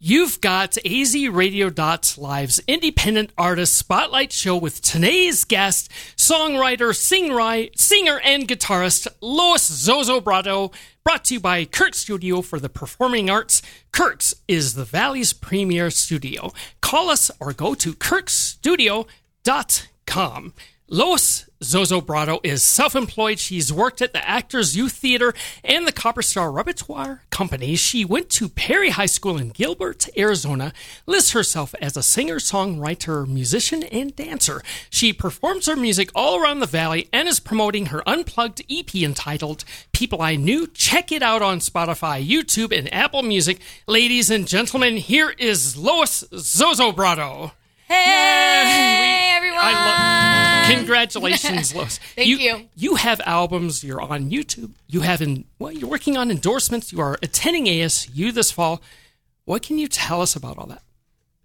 You've got AZRadio.live's independent artist spotlight show with today's guest, songwriter, sing singer, and guitarist Lois Zozobrado, brought to you by Kirk Studio for the Performing Arts. Kirk's is the Valley's premier studio. Call us or go to kirkstudio.com. Lois Zozobrado is self employed. She's worked at the Actors Youth Theater and the Copper Star Repertoire Company. She went to Perry High School in Gilbert, Arizona, lists herself as a singer, songwriter, musician, and dancer. She performs her music all around the valley and is promoting her unplugged EP entitled People I Knew. Check it out on Spotify, YouTube, and Apple Music. Ladies and gentlemen, here is Lois Zozobrado. Hey, everyone! Love, congratulations, Lois. Thank you, you. You have albums. You're on YouTube. You have in well, you're working on endorsements. You are attending ASU this fall. What can you tell us about all that?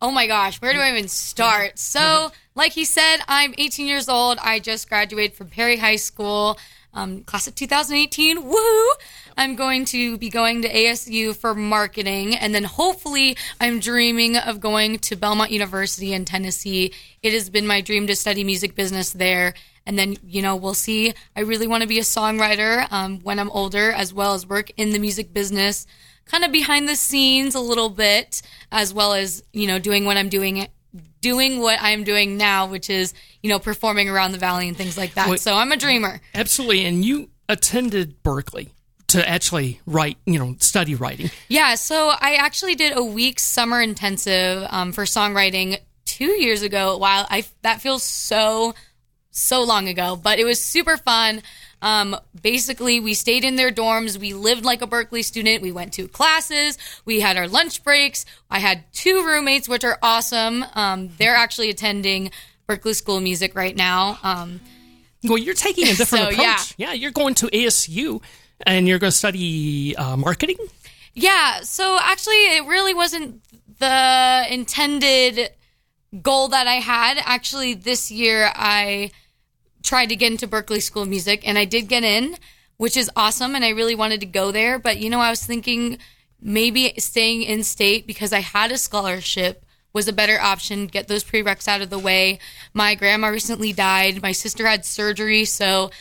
Oh my gosh, where do I even start? So, like he said, I'm 18 years old. I just graduated from Perry High School, um, class of 2018. Woo! I'm going to be going to ASU for marketing, and then hopefully, I'm dreaming of going to Belmont University in Tennessee. It has been my dream to study music business there. And then, you know, we'll see. I really want to be a songwriter um, when I'm older, as well as work in the music business, kind of behind the scenes a little bit, as well as, you know, doing what I'm doing doing what I'm doing now, which is, you know, performing around the valley and things like that. Well, so I'm a dreamer. Absolutely. And you attended Berklee to actually write, you know, study writing? Yeah, so I actually did a week summer intensive um, for songwriting two years ago. Wow, I that feels so so long ago, but it was super fun. Um, basically, we stayed in their dorms. We lived like a Berklee student. We went to classes. We had our lunch breaks. I had two roommates, which are awesome. Um, they're actually attending Berklee School of Music right now. Um, well, you're taking a different so, approach. Yeah. yeah, you're going to ASU and you're going to study uh, marketing? Yeah. So actually, it really wasn't the intended goal that I had. Actually, this year I tried to get into Berklee School of Music and I did get in, which is awesome. And I really wanted to go there. But, you know, I was thinking maybe staying in state because I had a scholarship was a better option. Get those prereqs out of the way. My grandma recently died. My sister had surgery. So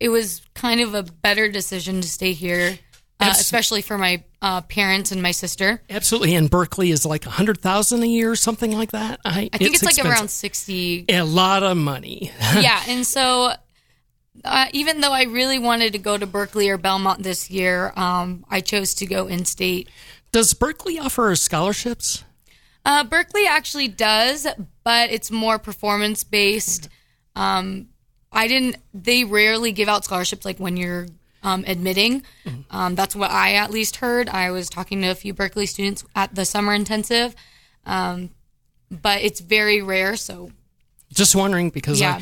it was kind of a better decision to stay here, uh, especially for my uh, parents and my sister. Absolutely, and Berklee is like a hundred thousand a year, or something like that. I, I think it's, it's like around sixty. A lot of money. yeah, and so uh, even though I really wanted to go to Berklee or Belmont this year, um, I chose to go in state. Does Berklee offer scholarships? Uh, Berklee actually does, but it's more performance based. Um, I didn't. They rarely give out scholarships like when you're um, admitting. Mm-hmm. Um, that's what I at least heard. I was talking to a few Berklee students at the summer intensive, um, but it's very rare. So, just wondering because yeah.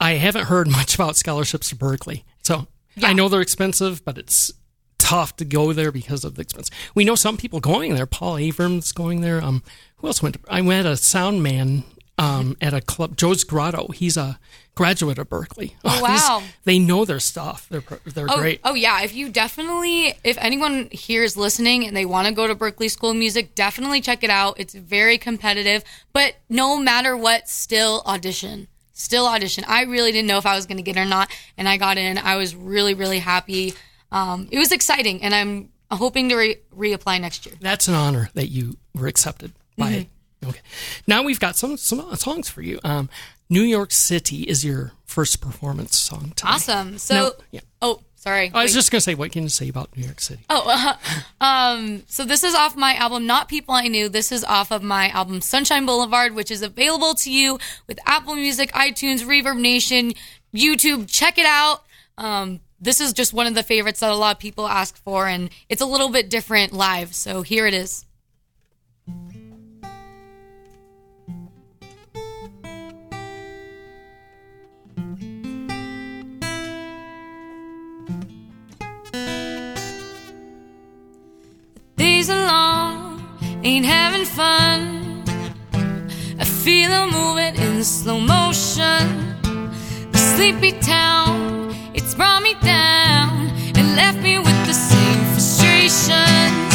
I, I haven't heard much about scholarships to Berklee. So yeah. I know they're expensive, but it's tough to go there because of the expense. We know some people going there. Paul Avrams going there. Um, who else went? To, I went a sound man um, at a club, Joe's Grotto. He's a graduate of Berklee. Oh, wow. they know their stuff. They're, they're oh, great. Oh, yeah. If you definitely, if anyone here is listening and they want to go to Berklee School of Music, definitely check it out. It's very competitive, but no matter what, still audition. Still audition. I really didn't know if I was going to get it or not, and I got in. I was really, really happy. Um, it was exciting, and I'm hoping to re- reapply next year. That's an honor that you were accepted by mm-hmm. Okay. Now we've got some some songs for you. Um, New York City is your first performance song. Today. Awesome. So, now, yeah. oh, sorry. I was Wait. just going to say, what can you say about New York City? Oh, uh, um, so this is off my album, Not People I Knew. This is off of my album, Sunshine Boulevard, which is available to you with Apple Music, iTunes, ReverbNation, YouTube. Check it out. Um, this is just one of the favorites that a lot of people ask for, and it's a little bit different live. So here it is. ain't having fun. I feel it moving in slow motion. The sleepy town, it's brought me down and left me with the same frustrations.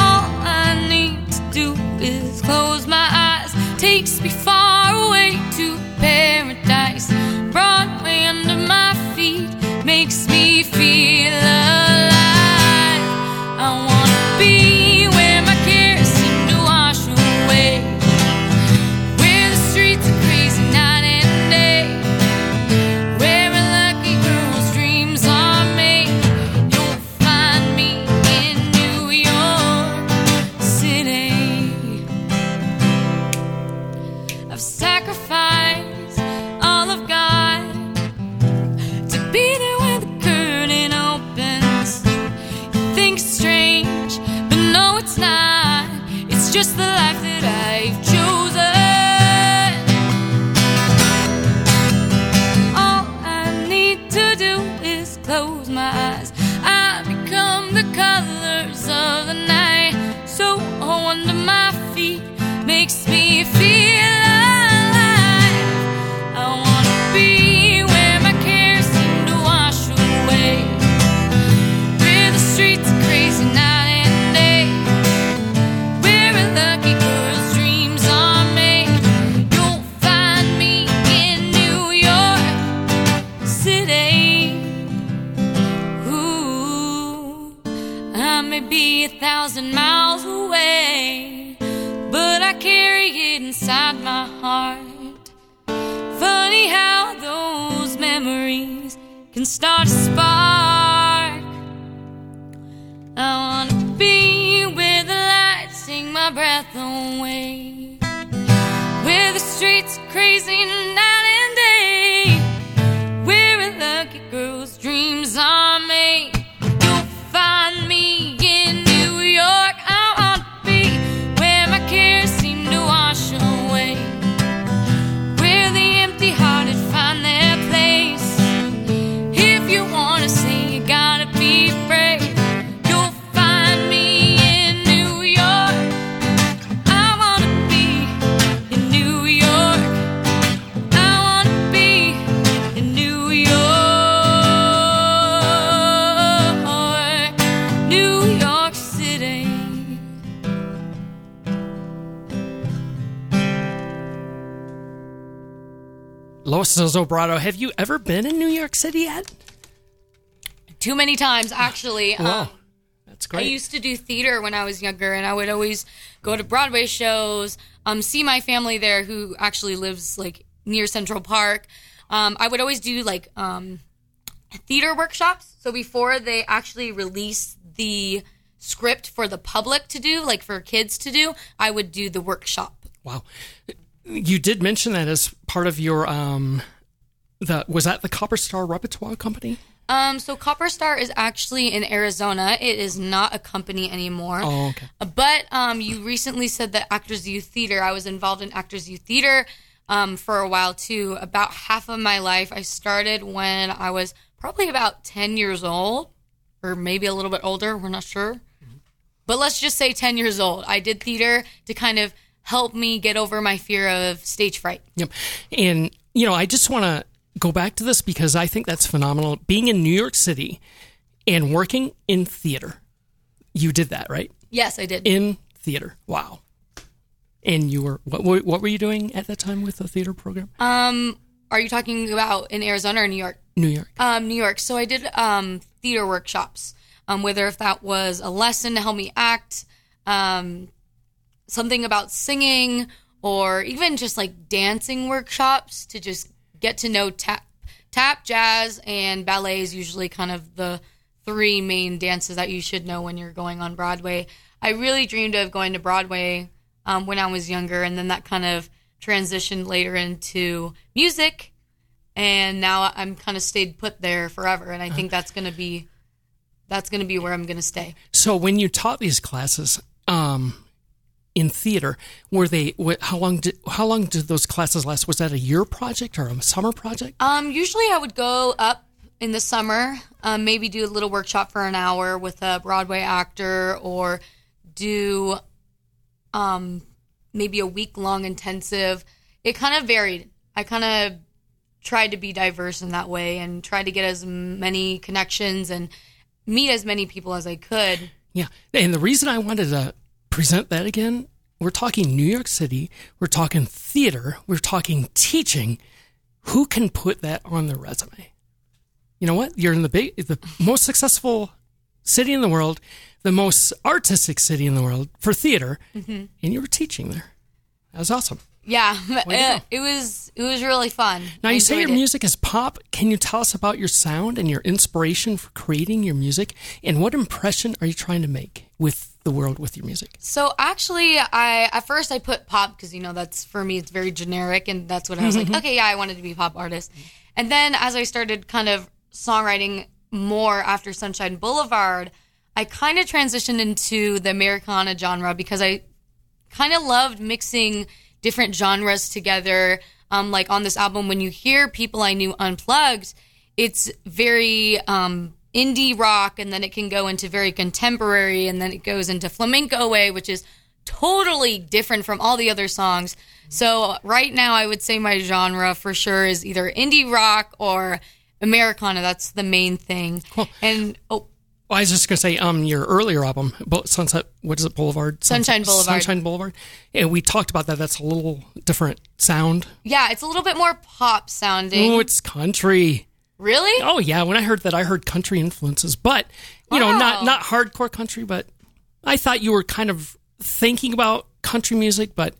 All I need to do is close my eyes, takes me far away to paradise. Broadway under my feet makes me. just the life that I I wanna be where the lights take my breath away. Lois Zobrado, have you ever been in New York City yet? Too many times, actually. Wow, Um, that's great. I used to do theater when I was younger, and I would always go to Broadway shows, um, see my family there who actually lives like near Central Park. Um, I would always do like um, theater workshops. So before they actually release the script for the public to do, like for kids to do, I would do the workshop. wow, you did mention that as part of your um, the was that the Copper Star Repertoire Company? Um, so Copper Star is actually in Arizona. It is not a company anymore. Oh, okay. But um, you recently said that Actors Youth Theater. I was involved in Actors Youth Theater um, for a while too. About half of my life, I started when I was probably about 10 years old, or maybe a little bit older. We're not sure. But let's just say 10 years old. I did theater to kind of help me get over my fear of stage fright. Yep. And, you know, I just want to go back to this because I think that's phenomenal. Being in New York City and working in theater, you did that, right? Yes, I did. In theater. Wow. And you were, what, what what were you doing at that time with the theater program? Um, are you talking about in Arizona or New York? New York. Um, New York. So I did um, theater workshops. Um, whether if that was a lesson to help me act, um, something about singing, or even just like dancing workshops to just get to know tap, tap, jazz, and ballet is usually kind of the three main dances that you should know when you're going on Broadway. I really dreamed of going to Broadway um, when I was younger, and then that kind of transitioned later into music and now I'm kind of stayed put there forever, and I think that's gonna be that's gonna be where I'm gonna stay. So when you taught these classes um, in theater, were they, how long did, how long did those classes last? Was that a year project or a summer project? Um, usually I would go up in the summer, um, maybe do a little workshop for an hour with a Broadway actor, or do um, maybe a week long intensive. It kind of varied. I kind of tried to be diverse in that way and tried to get as many connections and meet as many people as I could. Yeah. And the reason I wanted to present that again, we're talking New York City, we're talking theater, we're talking teaching. Who can put that on their resume? You know what? You're in the big, the most successful city in the world, the most artistic city in the world for theater, and you were teaching there. That was awesome. Yeah, uh, it was it was really fun. Now I you say your it. music is pop. Can you tell us about your sound and your inspiration for creating your music, and what impression are you trying to make with the world with your music? So actually, I at first I put pop because you know that's for me it's very generic, and that's what I was like. Okay, yeah, I wanted to be a pop artist. And then as I started kind of songwriting more after Sunshine Boulevard, I kind of transitioned into the Americana genre because I kind of loved mixing different genres together. Um, like on this album, when you hear people I knew unplugged, it's very um, indie rock, and then it can go into very contemporary, and then it goes into flamenco way, which is totally different from all the other songs. So right now, I would say my genre for sure is either indie rock or Americana. That's the main thing. Cool. And oh, Well, I was just gonna say, um, your earlier album, Sunset, what is it, Boulevard? Sunshine Sunset- Boulevard. Sunshine Boulevard. And we talked about that. That's a little different sound. yeah, it's a little bit more pop sounding. Oh, it's country. Really? Oh yeah, when I heard that, I heard country influences, but you know, not not hardcore country. But I thought you were kind of thinking about country music, but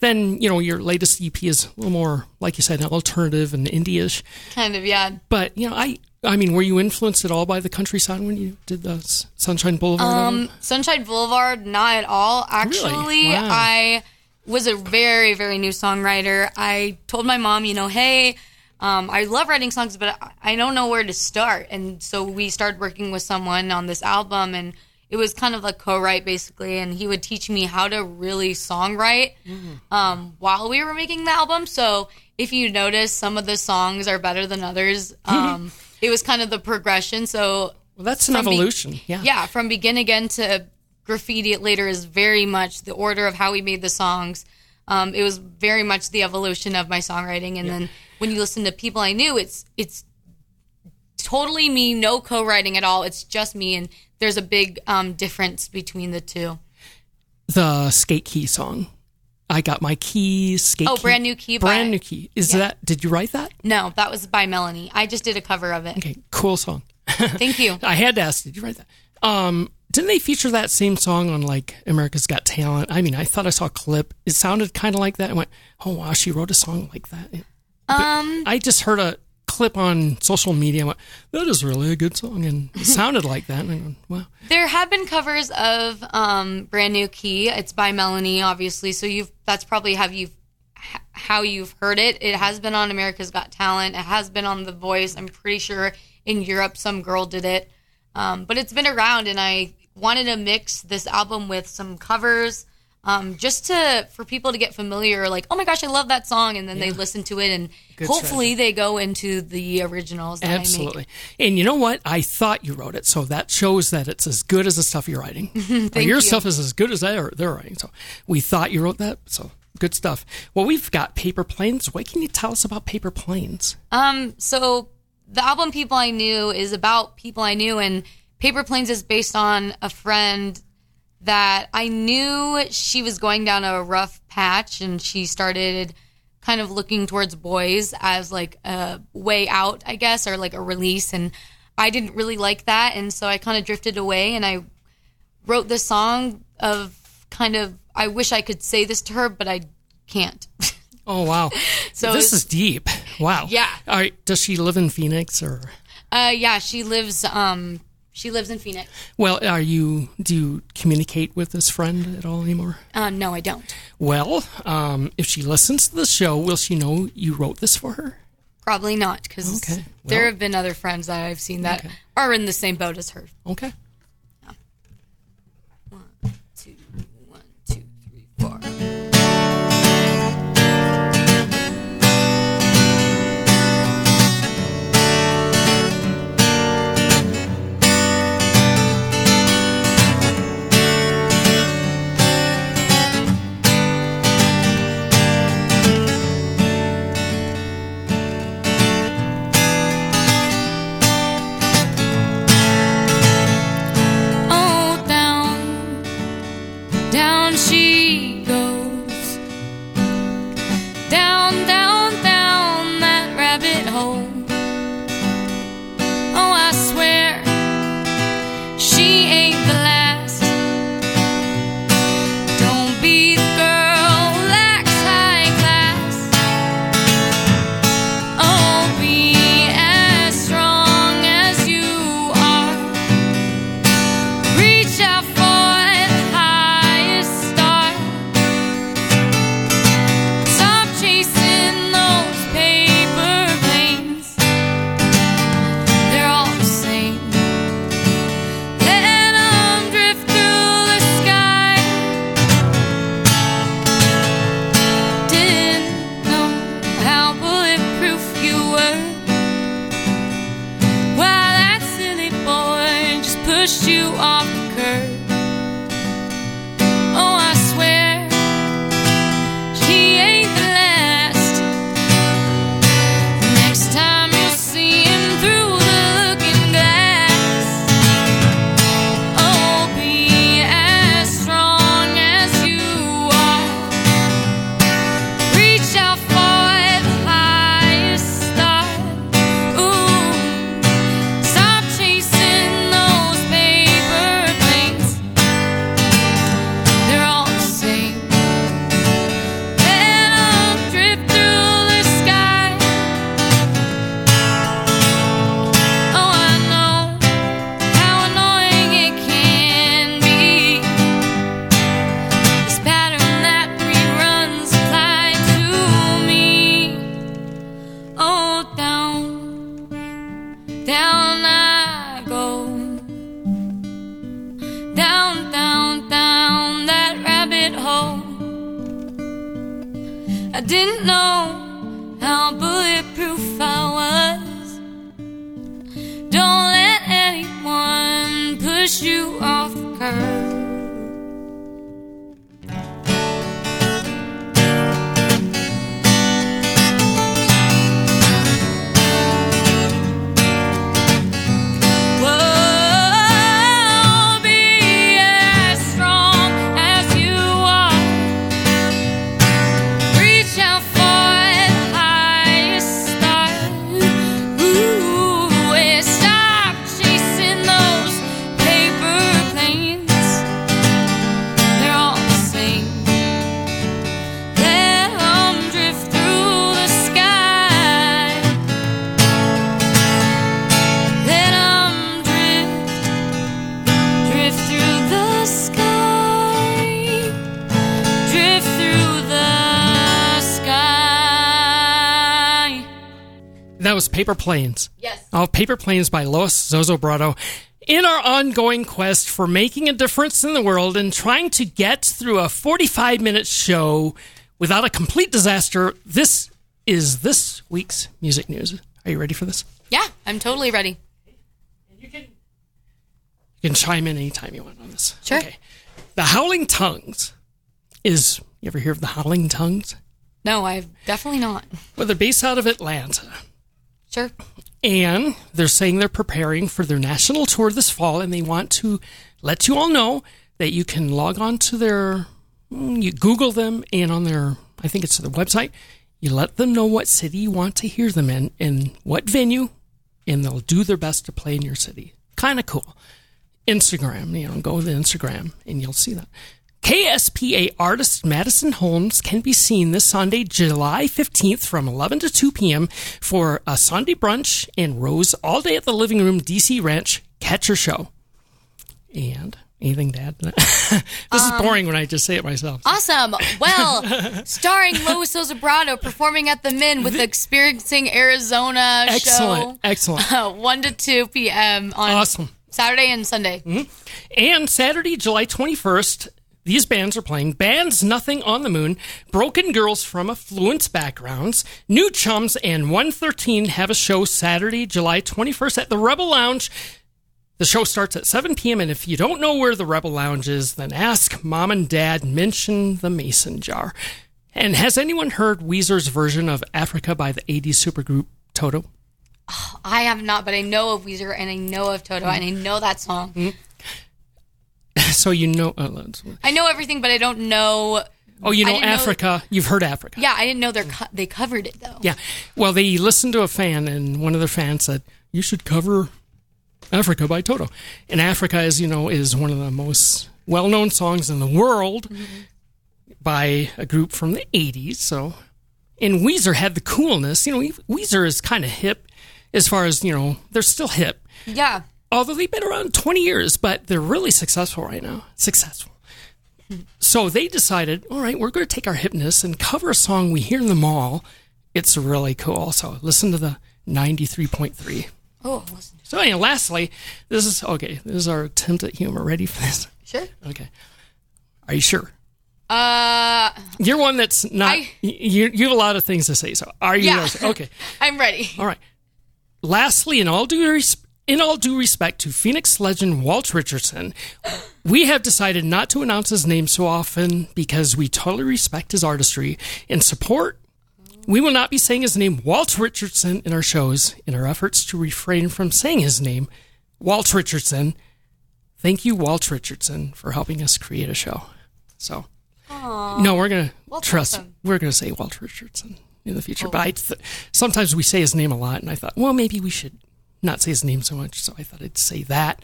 then you know, your latest EP is a little more, like you said, alternative and indie-ish. Kind of, yeah. But you know, I I mean, were you influenced at all by the country sound when you did the S- Sunshine Boulevard? Um, Sunshine Boulevard, not at all. Actually, Wow. I was a very, very new songwriter. I told my mom, you know, hey, um, I love writing songs, but I- don't know where to start. And so we started working with someone on this album, and it was kind of a co-write basically. And he would teach me how to really songwrite um, while we were making the album. So if you notice, some of the songs are better than others. Um, it was kind of the progression. So well, that's an from be- evolution. yeah. yeah, from begin again to graffiti it later is very much the order of how we made the songs. Um, it was very much the evolution of my songwriting, and then when you listen to people I knew, it's it's totally me, no co-writing at all. It's just me, and there's a big um, difference between the two. the skate key song. I got my keys. Skate Oh, key. Brand New Key by- Brand new key. Is Yeah. that? Did you write that? No, that was by Melanie. I just did a cover of it. Okay, cool song. Thank you. I had to ask. Did you write that? Um, didn't they feature that same song on like America's Got Talent? I mean, I thought I saw a clip. It sounded kind of like that. I went, oh wow, she wrote a song like that. Um, I just heard a clip on social media. I went, that is really a good song, and it sounded like that. And I went, wow. There have been covers of um, Brand New Key. It's by Melanie, obviously. So you've that's probably how you've how you've heard it. It has been on America's Got Talent. It has been on The Voice. I'm pretty sure in Europe some girl did it. Um, but it's been around, and I wanted to mix this album with some covers. Um, just to for people to get familiar, like, oh my gosh, I love that song, and then they listen to it, and hopefully they go into the originals. That I make. Absolutely. And you know what? I thought you wrote it, so that shows that it's as good as the stuff you're writing. Well, your you. stuff is as good as they're, they're writing. So we thought you wrote that. So good stuff. Well, we've got Paper Planes. What can you tell us about Paper Planes? Um, so the album People I Knew is about people I knew, and Paper Planes is based on a friend that I knew she was going down a rough patch and she started kind of looking towards boys as like a way out, I guess, or like a release. And I didn't really like that. And so I kind of drifted away and I wrote this song of kind of, I wish I could say this to her, but I can't. Oh, wow. So this is deep. Wow. Yeah. All right. Does she live in Phoenix or? uh, yeah, she lives, um, she lives in Phoenix. Well, are you? Do you communicate with this friend at all anymore? Uh, no, I don't. Well, um, if she listens to the show, will she know you wrote this for her? Probably not, because Okay, there have been other friends that I've seen that Okay. are in the same boat as her. Okay. pushed you off the curb. Paper Planes. Yes. Oh, Paper Planes by Lois Zozobrado. In our ongoing quest for making a difference in the world and trying to get through a 45 minute show without a complete disaster, this is this week's music news. Are you ready for this? Yeah, I'm totally ready. You can, you can chime in anytime you want on this. Sure. Okay. The Howling Tongues is, you ever hear of the Howling Tongues? No, I've definitely not. Well, they're based out of Atlanta. Sure. And they're saying they're preparing for their national tour this fall, and they want to let you all know that you can log on to their, mm, you Google them, and on their, I think it's their website, you let them know what city you want to hear them in and what venue, and they'll do their best to play in your city. Kind of cool. Instagram, you know, go to Instagram, and you'll see that. KSPA artist Madison Holmes can be seen this Sunday, July 15th from 11 to 2 p.m. for a Sunday brunch and Rose all day at the Living Room DC Ranch Catcher Show. And anything to add to that? this is um, boring when I just say it myself. Awesome. Well, starring Lois Zozobrado performing at the MIM with the Experiencing Arizona show. Excellent. Excellent. 1 to 2 p.m. on Awesome. Saturday and Sunday. Mm-hmm. And Saturday, July 21st, these bands are playing Bands Nothing on the Moon, Broken Girls from Affluent Backgrounds, New Chums, and 113 have a show Saturday, July 21st at the Rebel Lounge. The show starts at 7 p.m., and if you don't know where the Rebel Lounge is, then ask mom and dad, mention the mason jar. And has anyone heard Weezer's version of Africa by the 80s supergroup Toto? I have not, but I know of Weezer and I know of Toto and I know that song. Mm-hmm. so you know. Uh, I know everything, but I don't know. oh, you know didn't know- Africa. You've heard Africa. Yeah, I didn't know they co- they covered it though. Yeah. Well, they listened to a fan, and one of their fans said, "You should cover Africa by Toto." And Africa, as you know, is one of the most well-known songs in the world by a group from the '80s. So, and Weezer had the coolness. You know, Weezer is kind of hip as far as you know. They're still hip, Yeah. Although they've been around 20 years, but they're really successful right now. Successful. So they decided, all right, we're going to take our hipness and cover a song we hear in the mall. It's really cool. So listen to the 93.3. Oh, listen. So anyway, lastly, this is okay. This is our attempt at humor. Ready for this? Sure. Okay. Are you sure? Uh, You're one that's not. I- you, you have a lot of things to say. So are you? Yeah. Okay. I'm ready. All right. Lastly, in all due res- in all due respect to Phoenix legend Walt Richardson, we have decided not to announce his name so often because we totally respect his artistry and support. We will not be saying his name, Walt Richardson, in our shows in our efforts to refrain from saying his name, Walt Richardson. Thank you, Walt Richardson, for helping us create a show. So, no, we're gonna Walt's trust. awesome. We're gonna say Walt Richardson in the future. Oh. But I th- sometimes we say his name a lot, and I thought, well, maybe we should not say his name so much. So I thought I'd say that,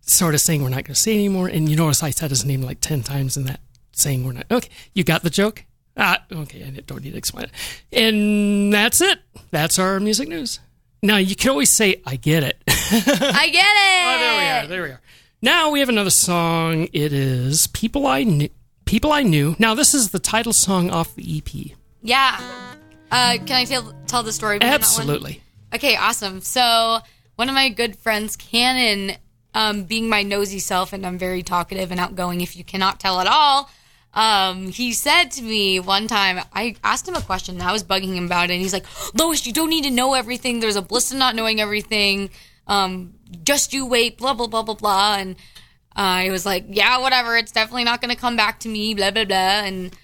sort of saying we're not gonna say anymore. And you notice I said his name like ten times in that saying we're not. Okay, you got the joke. Ah, okay, I don't need to explain it. And that's it. That's our music news. Now you can always say, "I get it." I get it. Oh, there we are. There we are. Now we have another song. It is "People I Knew." People I knew. Now this is the title song off the EP. Yeah. Uh, can I tell tell the story? behind that one? Absolutely. Okay, awesome. So one of my good friends, Cannon, um, being my nosy self, and I'm very talkative and outgoing. If you cannot tell at all, um, he said to me one time, I asked him a question and I was bugging him about it. And he's like, Lois, you don't need to know everything. There's a bliss in not knowing everything. Um, just you wait, blah, blah, blah, blah, blah. And uh, I was like, yeah, whatever. It's definitely not going to come back to me, blah, blah, blah. And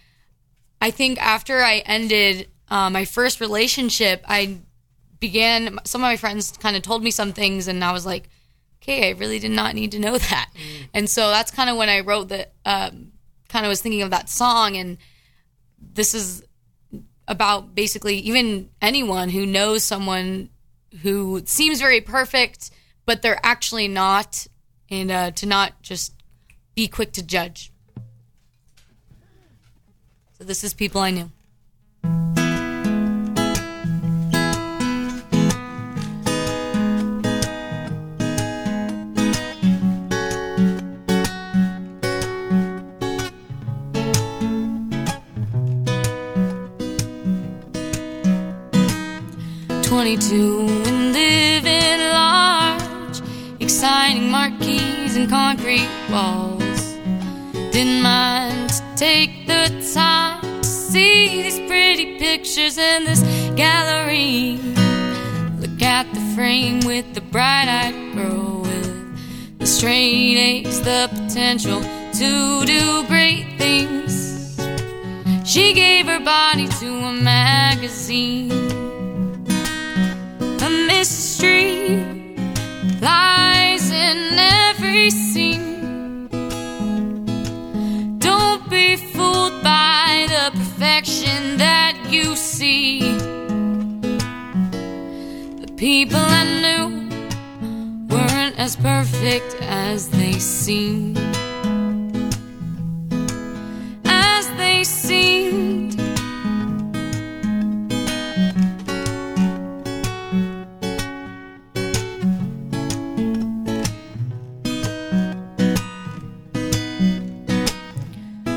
I think after I ended uh, my first relationship, I began, some of my friends kind of told me some things, and I was like, okay, I really did not need to know that. Mm. And so that's kind of when I wrote the, um, kind of was thinking of that song and this is about basically even anyone who knows someone who seems very perfect but they're actually not and uh, to not just be quick to judge so this is people i knew 22 and living large, exciting marquees and concrete walls. Didn't mind to take the time to see these pretty pictures in this gallery. Look at the frame with the bright eyed girl with the straight A's, the potential to do great things. She gave her body to a magazine lies in every scene. Don't be fooled by the perfection that you see. The people I knew weren't as perfect as they seemed.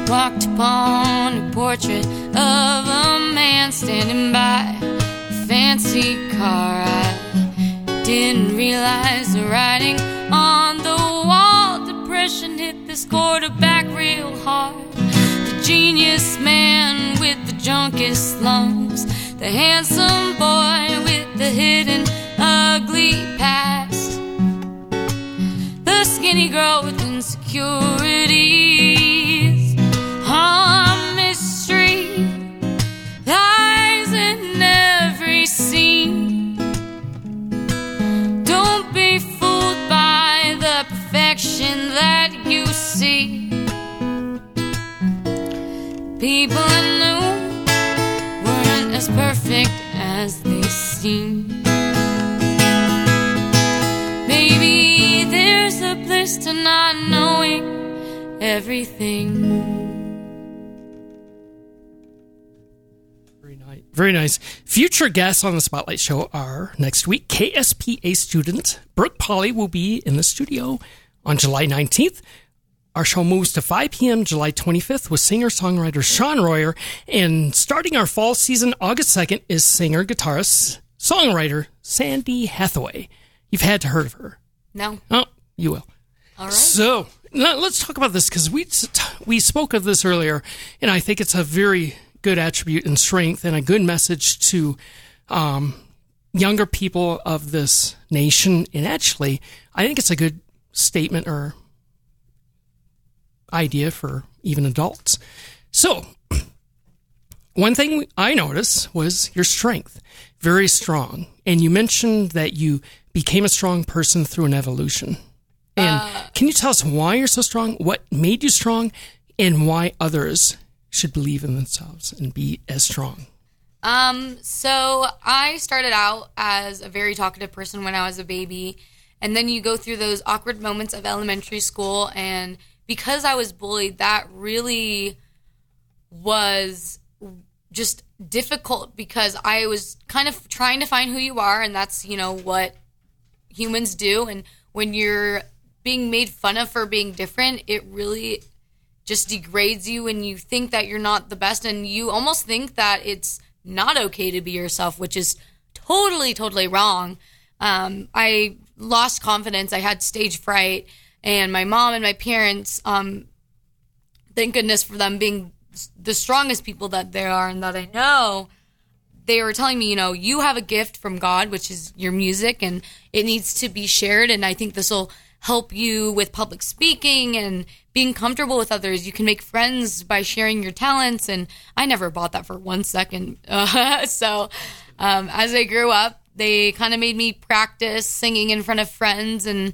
Walked upon a portrait of a man standing by a fancy car. I didn't realize the writing on the wall. Depression hit this quarterback real hard. The genius man with the drunkest lungs, the handsome boy with the hidden ugly past, the skinny girl with insecurity People I knew weren't as perfect as they seem. Maybe there's a bliss to not knowing everything. Very nice. Future guests on the Spotlight Show are next week. KSPA student Brooke Polly will be in the studio on July 19th. Our show moves to 5 p.m. July 25th with singer songwriter Sean Royer. And starting our fall season, August 2nd, is singer, guitarist, songwriter Sandy Hathaway. You've had to heard of her. No. Oh, you will. All right. So let's talk about this because we we spoke of this earlier, and I think it's a very good attribute and strength and a good message to um, younger people of this nation. And actually, I think it's a good statement or idea for even adults. So, one thing I noticed was your strength, very strong. And you mentioned that you became a strong person through an evolution. And uh, can you tell us why you're so strong? What made you strong? And why others should believe in themselves and be as strong? Um, so I started out as a very talkative person when I was a baby, and then you go through those awkward moments of elementary school, and because I was bullied, that really was just difficult because I was kind of trying to find who you are, and that's you know what humans do, and when you're being made fun of for being different, it really just degrades you and you think that you're not the best and you almost think that it's not okay to be yourself, which is totally, totally wrong. Um, I lost confidence. I had stage fright, and my mom and my parents, um, thank goodness for them being the strongest people that they are and that I know, they were telling me, you know, you have a gift from God, which is your music, and it needs to be shared. And I think this will help you with public speaking and being comfortable with others. You can make friends by sharing your talents. And I never bought that for one second. Uh, so um, as I grew up, they kind of made me practice singing in front of friends and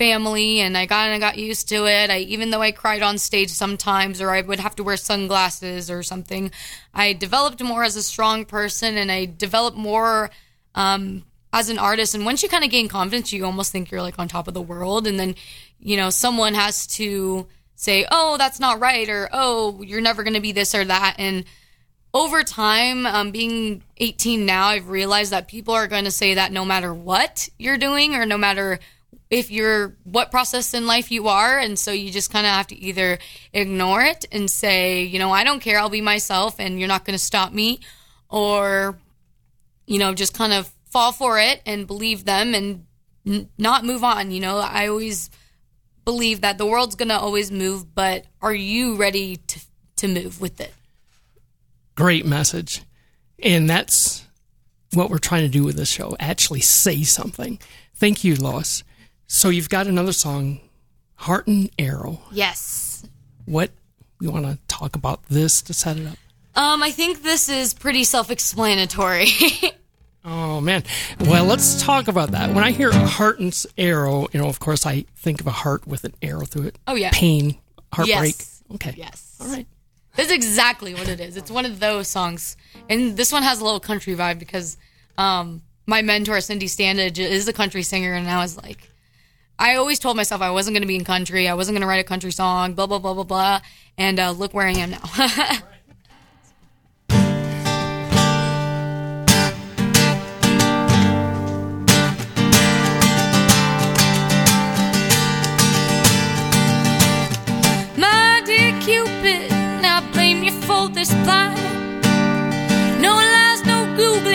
family and I got and I got used to it. I even though I cried on stage sometimes or I would have to wear sunglasses or something, I developed more as a strong person and I developed more um, as an artist. And once you kind of gain confidence, you almost think you're like on top of the world. And then, you know, someone has to say, "Oh, that's not right," or "Oh, you're never going to be this or that." And over time, um, being 18 now, I've realized that people are going to say that no matter what you're doing or no matter if you're what process in life you are and so you just kind of have to either ignore it and say you know i don't care i'll be myself and you're not going to stop me or you know just kind of fall for it and believe them and n- not move on you know? I always believe that the world's going to always move but are you ready to to move with it? Great message. And that's what we're trying to do with this show actually say something. Thank you lois so you've got another song, Heart and Arrow. Yes. What you want to talk about this to set it up? Um, I think this is pretty self-explanatory. oh man. Well, let's talk about that. When I hear Heart and Arrow, you know, of course, I think of a heart with an arrow through it. Oh yeah. Pain, heartbreak. Yes. Okay. Yes. All right. That's exactly what it is. It's one of those songs, and this one has a little country vibe because um, my mentor Cindy Standage is a country singer, and I was like, I always told myself I wasn't going to be in country. I wasn't going to write a country song, blah, blah, blah, blah, blah. And uh, look where I am now. My dear Cupid, I blame you for this blind. No lies, no googly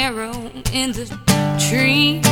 arrow in the tree.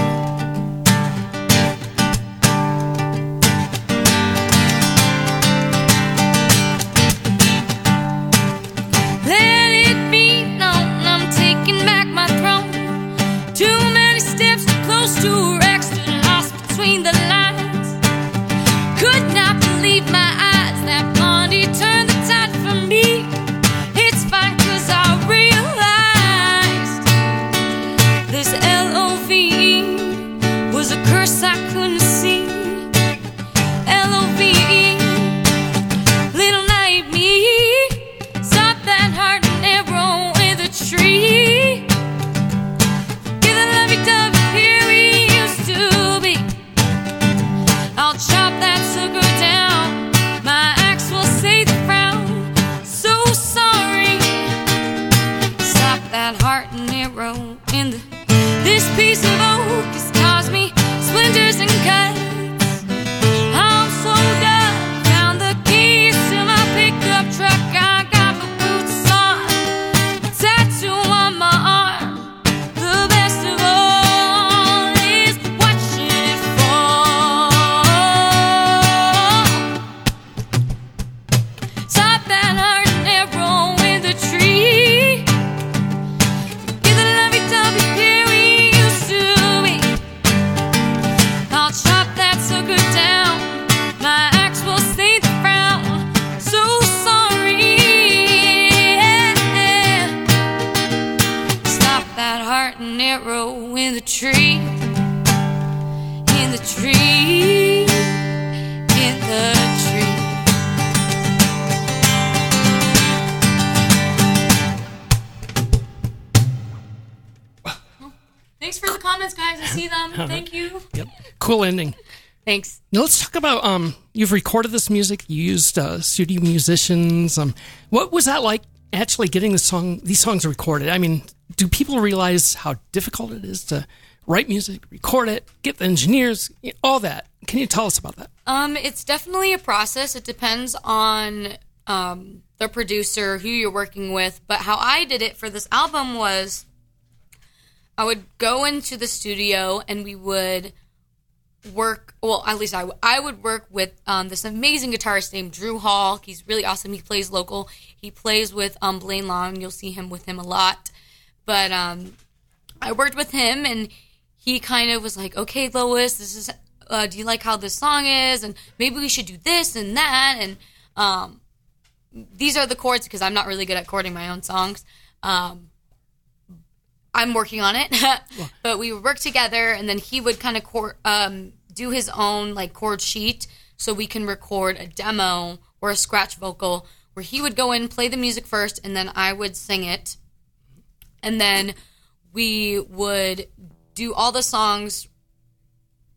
tree, the tree. Thanks for the comments, guys. I see them. Thank you. Cool ending. Thanks. Now let's talk about um. You've recorded this music. You used uh, studio musicians. Um, what was that like? Actually, getting the song, these songs recorded. I mean, do people realize how difficult it is to write music, record it, get the engineers, all that? Can you tell us about that? Um, it's definitely a process. It depends on um, the producer, who you're working with. But how I did it for this album was I would go into the studio and we would work. Well, at least I, w- I would work with um, this amazing guitarist named Drew Hall. He's really awesome. He plays local. He plays with um, Blaine Long. You'll see him with him a lot. But um, I worked with him and he kind of was like, okay, Lois, this is, uh, do you like how this song is? And maybe we should do this and that. And um, these are the chords because I'm not really good at chording my own songs. Um, I'm working on it, but we would work together, and then he would kind of chord, um, do his own like chord sheet, so we can record a demo or a scratch vocal where he would go in, play the music first, and then I would sing it, and then we would do all the songs,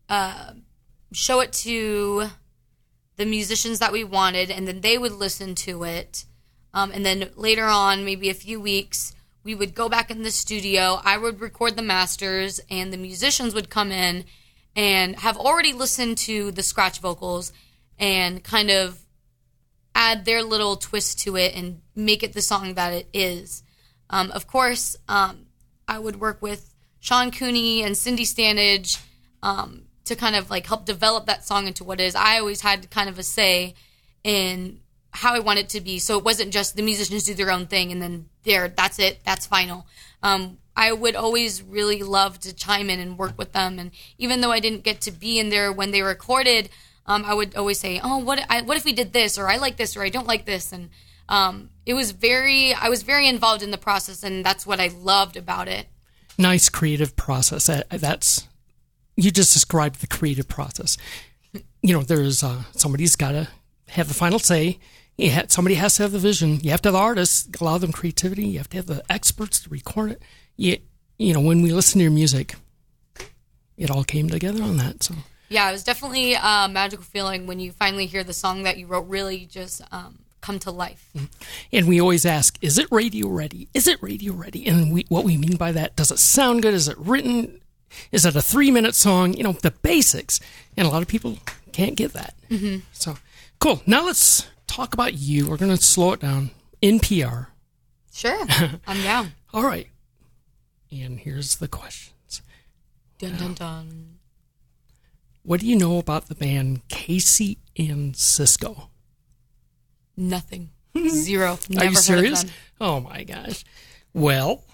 uh, show it to the musicians that we wanted, and then they would listen to it. Um, and then later on, maybe a few weeks, we would go back in the studio. I would record the masters, and the musicians would come in and have already listened to the scratch vocals and kind of add their little twist to it and make it the song that it is. Um, of course, um, I would work with Sean Cooney and Cindy Stanage um, to kind of like help develop that song into what it is. I always had kind of a say in how I want it to be. So it wasn't just the musicians do their own thing and then there, that's it, that's final. Um, I would always really love to chime in and work with them. And even though I didn't get to be in there when they recorded, um, I would always say, "Oh, what I, what if we did this, or I like this, or I don't like this." And um, it was very, I was very involved in the process, and that's what I loved about it. Nice creative process. That, that's you just described the creative process. You know, there's uh, somebody's got to have the final say. Ha- somebody has to have the vision. You have to have the artists, allow them creativity. You have to have the experts to record it. You, you know, when we listen to your music, it all came together on that. So Yeah, it was definitely a magical feeling when you finally hear the song that you wrote really just um, come to life. And we always ask, is it radio ready? Is it radio ready? And we, what we mean by that, does it sound good? Is it written? Is it a three minute song? You know, the basics. And a lot of people can't get that. Mm-hmm. So cool. Now let's talk about you. We're going to slow it down. In NPR. Sure, I'm down. All right. And here's the questions. Dun dun dun. What do you know about the band Kaycee and Cisco? Nothing. Zero. Never Are you serious? Oh my gosh. Well,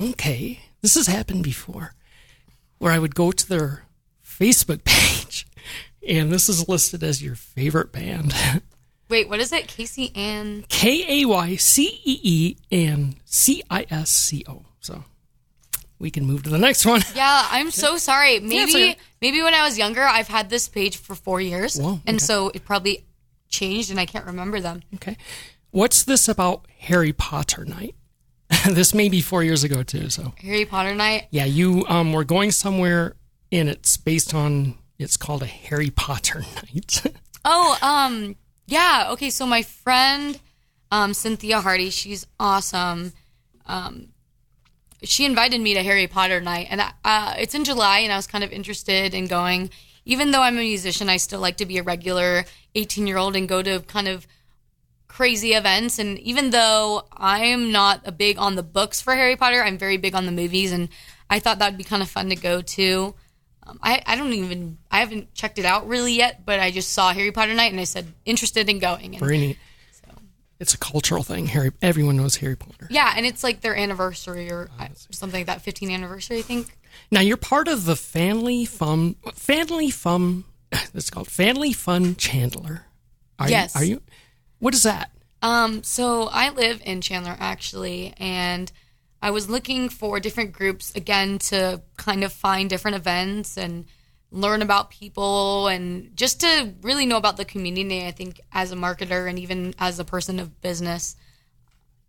okay. This has happened before where I would go to their Facebook page and this is listed as your favorite band. Wait, what is it? Kaycee and K A Y C E E and C I S C O. So we can move to the next one. Yeah, I'm so sorry. Maybe okay. maybe when I was younger, I've had this page for four years, Whoa, and okay. so it probably changed, and I can't remember them. Okay. What's this about Harry Potter night? this may be four years ago too. So Harry Potter night. yeah, you um were going somewhere and it's based on it's called a Harry Potter night. Oh, um, yeah. Okay, so my friend, um, Cynthia Hardy, she's awesome. Um, she invited me to Harry Potter night, and uh, it's in July, and I was kind of interested in going. Even though I'm a musician, I still like to be a regular 18 year old and go to kind of crazy events. And even though I am not a big on the books for Harry Potter, I'm very big on the movies, and I thought that'd be kind of fun to go to. Um, I, I don't even I haven't checked it out really yet, but I just saw Harry Potter night and I said interested in going. And, Very neat. It's a cultural thing. Harry everyone knows Harry Potter. yeah, and it's like their anniversary or something like that, 15th anniversary, I think. Now you're part of the Family Fun Family Fun it's called Family Fun Chandler. Are Yes. You, are you what is that? Um, so I live in Chandler actually, and I was looking for different groups again to kind of find different events and learn about people and just to really know about the community. I think as a marketer and even as a person of business,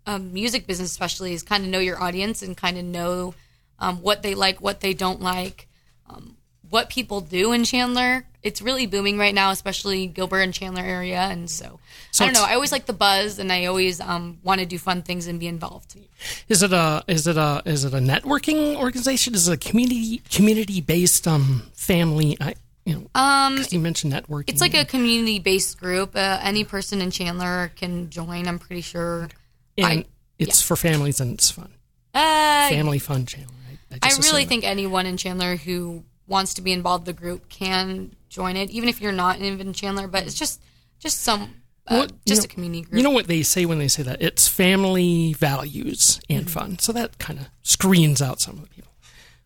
um, music business especially, is kind of know your audience and kind of know um, what they like, what they don't like, um, what people do in Chandler. It's really booming right now, especially Gilbert and Chandler area. And so, So I don't know. I always like the buzz, and I always um, want to do fun things and be involved. Is it a is it a is it a networking organization? Is it a community community based um family? I you know Um, you mentioned networking. It's like a community based group. Uh, any person in Chandler can join. I'm pretty sure. and I- it's for families and it's fun. Uh, Family fun channel. I really think anyone in Chandler who wants to be involved in the group can join it, even if you're not in Chandler. But it's just just some uh, just know- a community group. You know what they say when they say that? It's family values and Mm-hmm. fun. So that kind of screens out some of the people.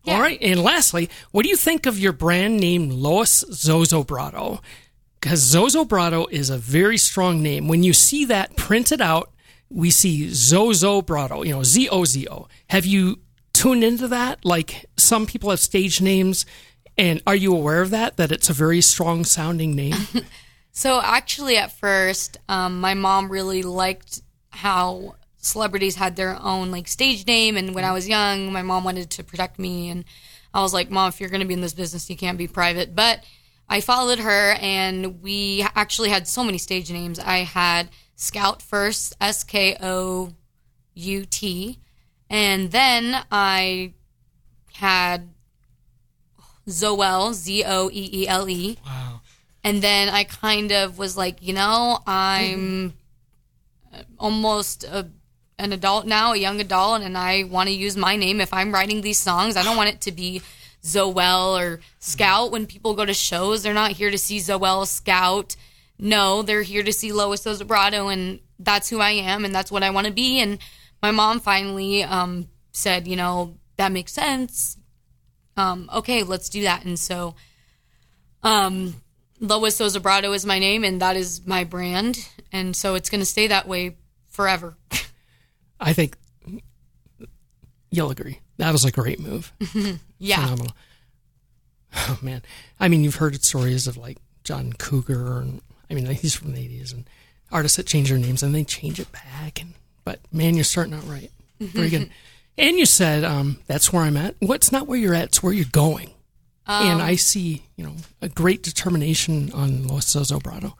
Yeah. All right. And lastly, what do you think of your brand name Lois Zozobrado? Because Zozobrado is a very strong name. When you see that printed out, we see Zozobrado, you know, Z O Z O. Have you tuned into that? Like some people have stage names. And are you aware of that? That it's a very strong sounding name? So actually, at first, um, my mom really liked how celebrities had their own like stage name, and when I was young, my mom wanted to protect me, and I was like, "Mom, if you're going to be in this business, you can't be private." But I followed her, and we actually had so many stage names. I had Scout first, S K O U T, and then I had Zoel, Z O E E L E. wow. And then I kind of was like, you know, I'm almost a, an adult now, a young adult, and I want to use my name if I'm writing these songs. I don't want it to be Zoel or Scout. When people go to shows, they're not here to see Zoel Scout. No, they're here to see Lois Zozobrado, and that's who I am, and that's what I want to be. And my mom finally um, said, you know, that makes sense. Um, okay, let's do that. And so, um, Lois Zozobrado is my name, and that is my brand, and so it's going to stay that way forever. I think you'll agree. That was a great move. yeah, Phenomenal. Oh man, I mean, you've heard stories of like John Cougar, and I mean, he's from the '80s, and artists that change their names and they change it back. And but man, you're starting out right. Very good. and you said um, that's where I'm at. What's not where you're at? It's where you're going. and I see, you know, a great determination on Lois Zozobrado.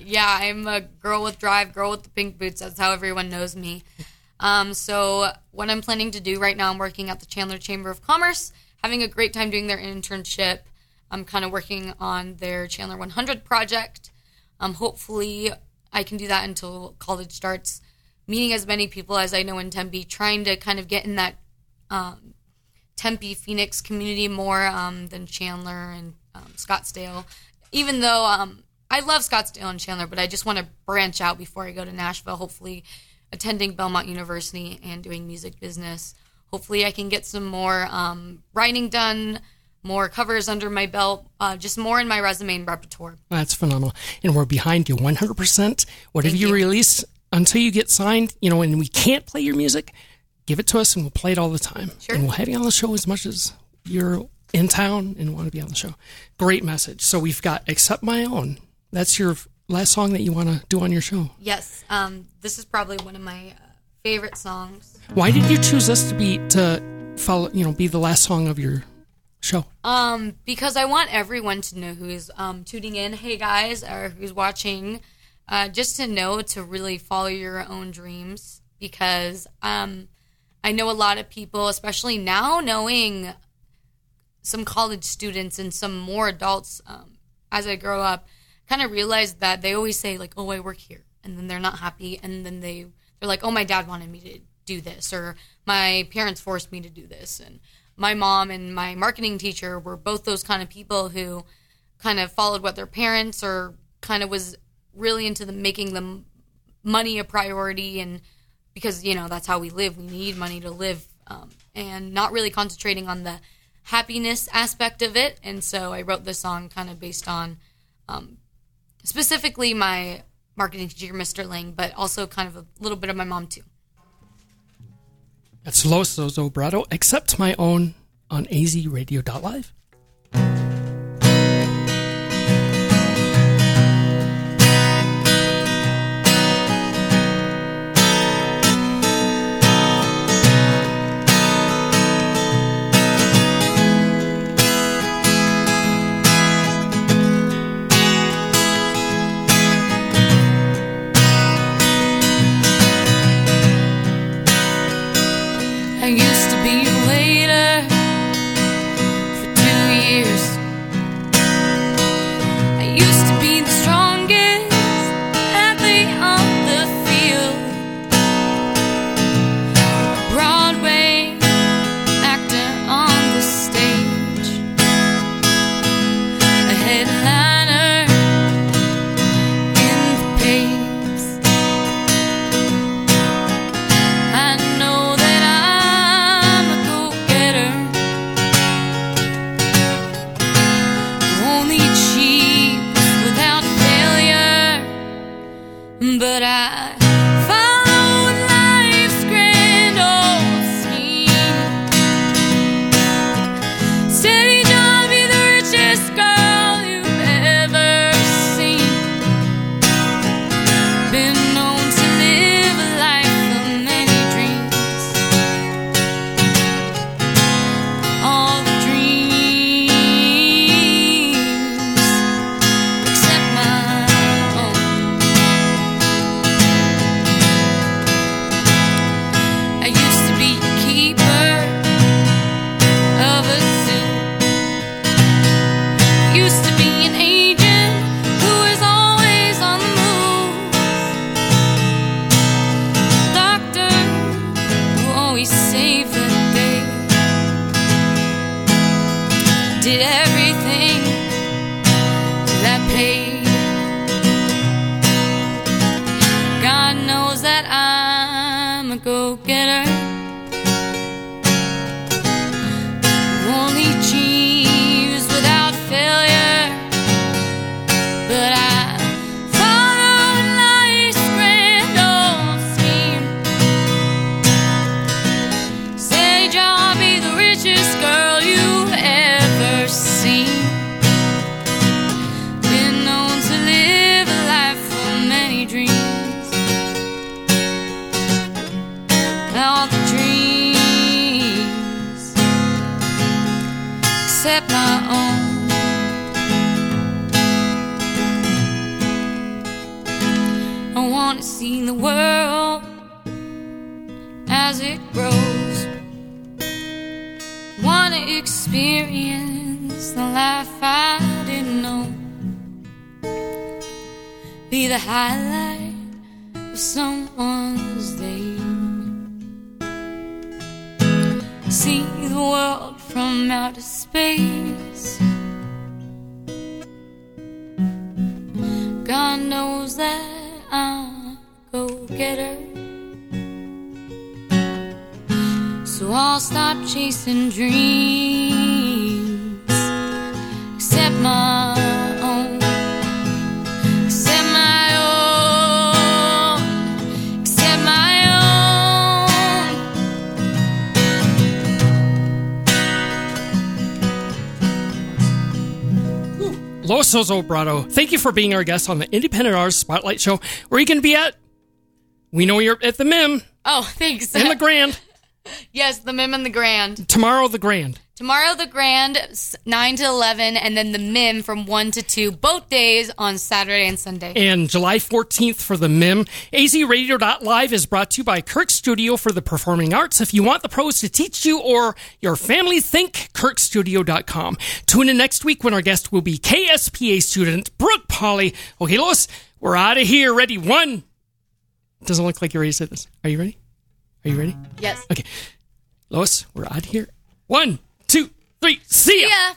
yeah, I'm a girl with drive, girl with the pink boots. That's how everyone knows me. Um, so what I'm planning to do right now, I'm working at the Chandler Chamber of Commerce, having a great time doing their internship. I'm kind of working on their Chandler 100 project. Um, hopefully, I can do that until college starts. Meeting as many people as I know in Tempe, trying to kind of get in that um, Tempe Phoenix community more um, than Chandler and um, Scottsdale. Even though um, I love Scottsdale and Chandler, but I just want to branch out before I go to Nashville. Hopefully, attending Belmont University and doing music business. Hopefully, I can get some more um, writing done, more covers under my belt, uh, just more in my resume and repertoire. That's phenomenal. And we're behind you 100%. Whatever you, you. release until you get signed, you know, and we can't play your music, give it to us and we'll play it all the time. Sure. And we'll have you on the show as much as you're in town and want to be on the show. Great message. So we've got Accept My Own. That's your last song that you want to do on your show. Yes, um, this is probably one of my uh, favorite songs. Why did you choose this to be, to follow, you know, be the last song of your show? Um, because I want everyone to know who's um, tuning in, hey guys, or who's watching, uh, just to know to really follow your own dreams. Because um, I know a lot of people, especially now, knowing some college students and some more adults um, as I grow up, kind of realize that they always say like, "Oh, I work here," and then they're not happy, and then they they're like, "Oh, my dad wanted me to do this," or "My parents forced me to do this," and my mom and my marketing teacher were both those kind of people who kind of followed what their parents or kind of was really into the making the money a priority and because you know that's how we live. We need money to live um, and not really concentrating on the happiness aspect of it. And so i wrote this song kind of based on um, specifically my marketing teacher mr ling but also kind of a little bit of my mom too. That's Lois Zozobrado, Accept My Own on azradio.live. Be the highlight of someone's day. See the world from outer space. God knows that I'm a go getter. So I'll stop chasing dreams. Except my Los Ozo thank you for being our guest on the Independent Artist Spotlight Show. Where are you going to be at? We know you're at the MIM Oh, thanks. and the Grand. yes, the MIM and the Grand. Tomorrow, the Grand. Tomorrow, the Grand, 9 to 11, and then the MIM from 1 to 2, both days on Saturday and Sunday. And July 14th for the MIM. AZRadio.live is brought to you by Kirk Studio for the Performing Arts. If you want the pros to teach you or your family, think kirkstudio.com. Tune in next week when our guest will be KSPA student Brooke Polly. Okay, Lois, we're out of here. Ready? One. Doesn't look like you're ready to say this. Are you ready? Are you ready? Yes. Okay. Lois, we're out of here. One, three. See ya. Yeah.